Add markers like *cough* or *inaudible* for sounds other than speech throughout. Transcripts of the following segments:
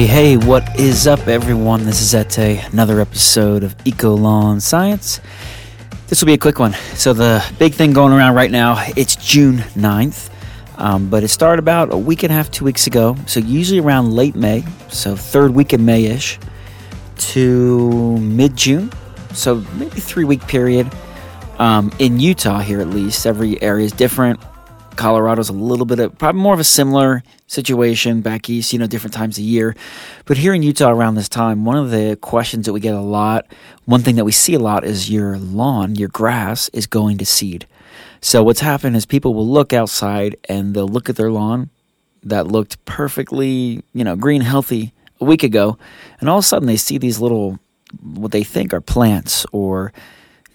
Hey, hey, what is up, everyone? This is Ete, another episode of Eco Lawn Science. This will be a quick one. So, the big thing going around right now, it's June 9th, um, but it started about a week and a half, two weeks ago. So, usually around late May, so third week of May ish, to mid June. So, maybe three week period. Um, in Utah, here at least, every area is different. Colorado's a little bit of probably more of a similar situation back east, you know, different times of year. But here in Utah around this time, one of the questions that we get a lot, one thing that we see a lot is your lawn, your grass is going to seed. So what's happened is people will look outside and they'll look at their lawn that looked perfectly, you know, green, healthy a week ago, and all of a sudden they see these little what they think are plants or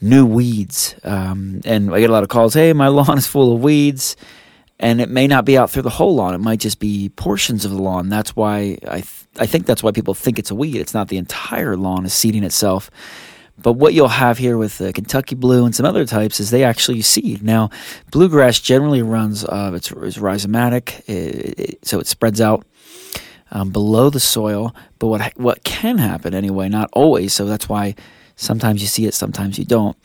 new weeds. Um, and I get a lot of calls, hey, my *laughs* lawn is full of weeds. And it may not be out through the whole lawn. It might just be portions of the lawn. That's why I, th- I think that's why people think it's a weed. It's not the entire lawn is seeding itself. But what you'll have here with the Kentucky blue and some other types is they actually seed. Now, bluegrass generally runs, uh, it's, it's rhizomatic, it, it, so it spreads out um, below the soil. But what what can happen anyway, not always. So that's why sometimes you see it, sometimes you don't,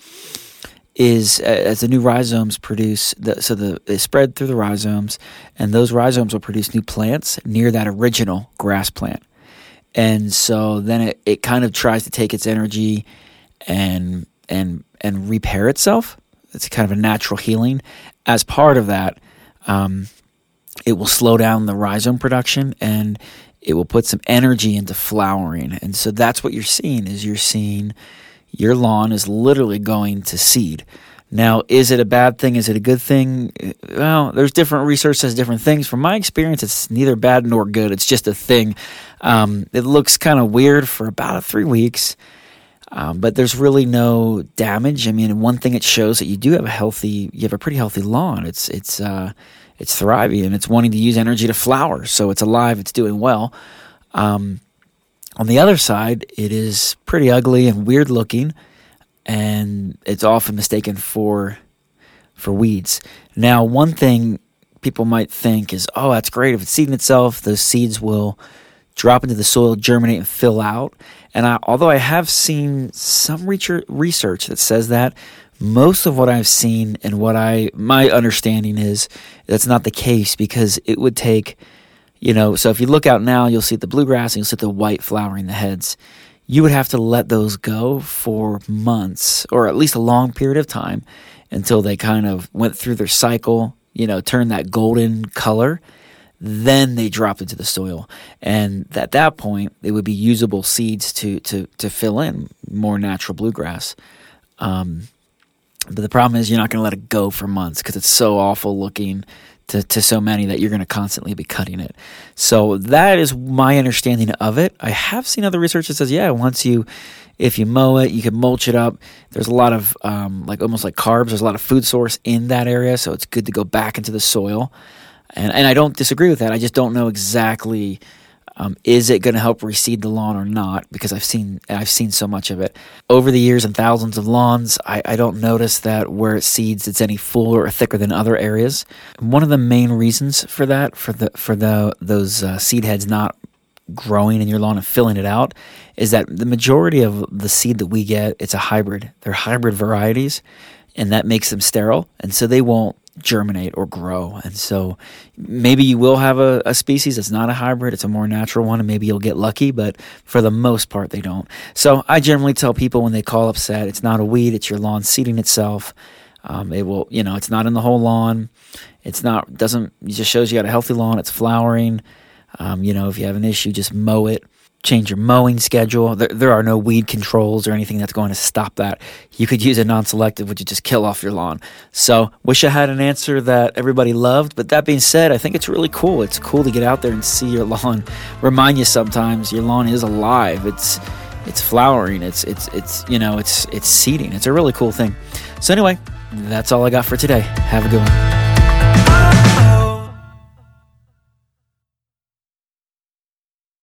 is as the new rhizomes produce, the, so the, they spread through the rhizomes, and those rhizomes will produce new plants near that original grass plant. And so then it, it kind of tries to take its energy and and and repair itself. It's kind of a natural healing. As part of that, um, it will slow down the rhizome production and it will put some energy into flowering. And so that's what you're seeing is you're seeing your lawn is literally going to seed. Now, is it a bad thing? Is it a good thing? Well, there's different research says different things. From my experience, it's neither bad nor good. It's just a thing. Um, it looks kind of weird for about three weeks, um, but there's really no damage. I mean, one thing it shows that you do have a healthy, you have a pretty healthy lawn. It's it's uh, it's thriving and it's wanting to use energy to flower. So it's alive, it's doing well. Um, on the other side, it is pretty ugly and weird looking, and it's often mistaken for for weeds. Now, one thing people might think is, oh, that's great. If it's seeding itself, those seeds will drop into the soil, germinate, and fill out. And I, although I have seen some research that says that, most of what I've seen and what I my understanding is that's not the case because it would take, you know, so if you look out now, you'll see the bluegrass and you'll see the white flowering the heads. You would have to let those go for months or at least a long period of time until they kind of went through their cycle, you know, turned that golden color. Then they drop into the soil, and at that point, they would be usable seeds to to to fill in more natural bluegrass. Um, but the problem is you're not going to let it go for months because it's so awful looking to, to so many that you're going to constantly be cutting it. So that is my understanding of it. I have seen other research that says, yeah, once you, if you mow it, you can mulch it up. There's a lot of, um, like almost like carbs. There's a lot of food source in that area. So it's good to go back into the soil. And, and I don't disagree with that. I just don't know exactly um, is it going to help reseed the lawn or not? Because I've seen I've seen so much of it over the years and thousands of lawns. I, I don't notice that where it seeds it's any fuller or thicker than other areas. One of the main reasons for that for the for the those uh, seed heads not growing in your lawn and filling it out is that the majority of the seed that we get it's a hybrid. They're hybrid varieties, and that makes them sterile, and so they won't germinate or grow. And so maybe you will have a, a, species that's not a hybrid, it's a more natural one, and maybe you'll get lucky, but for the most part, they don't. So I generally tell people when they call upset, it's not a weed, it's your lawn seeding itself. Um, it will, you know, it's not in the whole lawn. It's not, doesn't, it just shows you got a healthy lawn, it's flowering. Um, you know, if you have an issue, just mow it change your mowing schedule. There, there are no weed controls or anything that's going to stop that. You could use a non selective, which would just kill off your lawn. So, wish I had an answer that everybody loved. But that being said, I think it's really cool. It's cool to get out there and see your lawn. *laughs* Remind you sometimes your lawn is alive. It's it's flowering. It's it's it's you know it's it's seeding. It's a really cool thing. So anyway, that's all I got for today. Have a good one.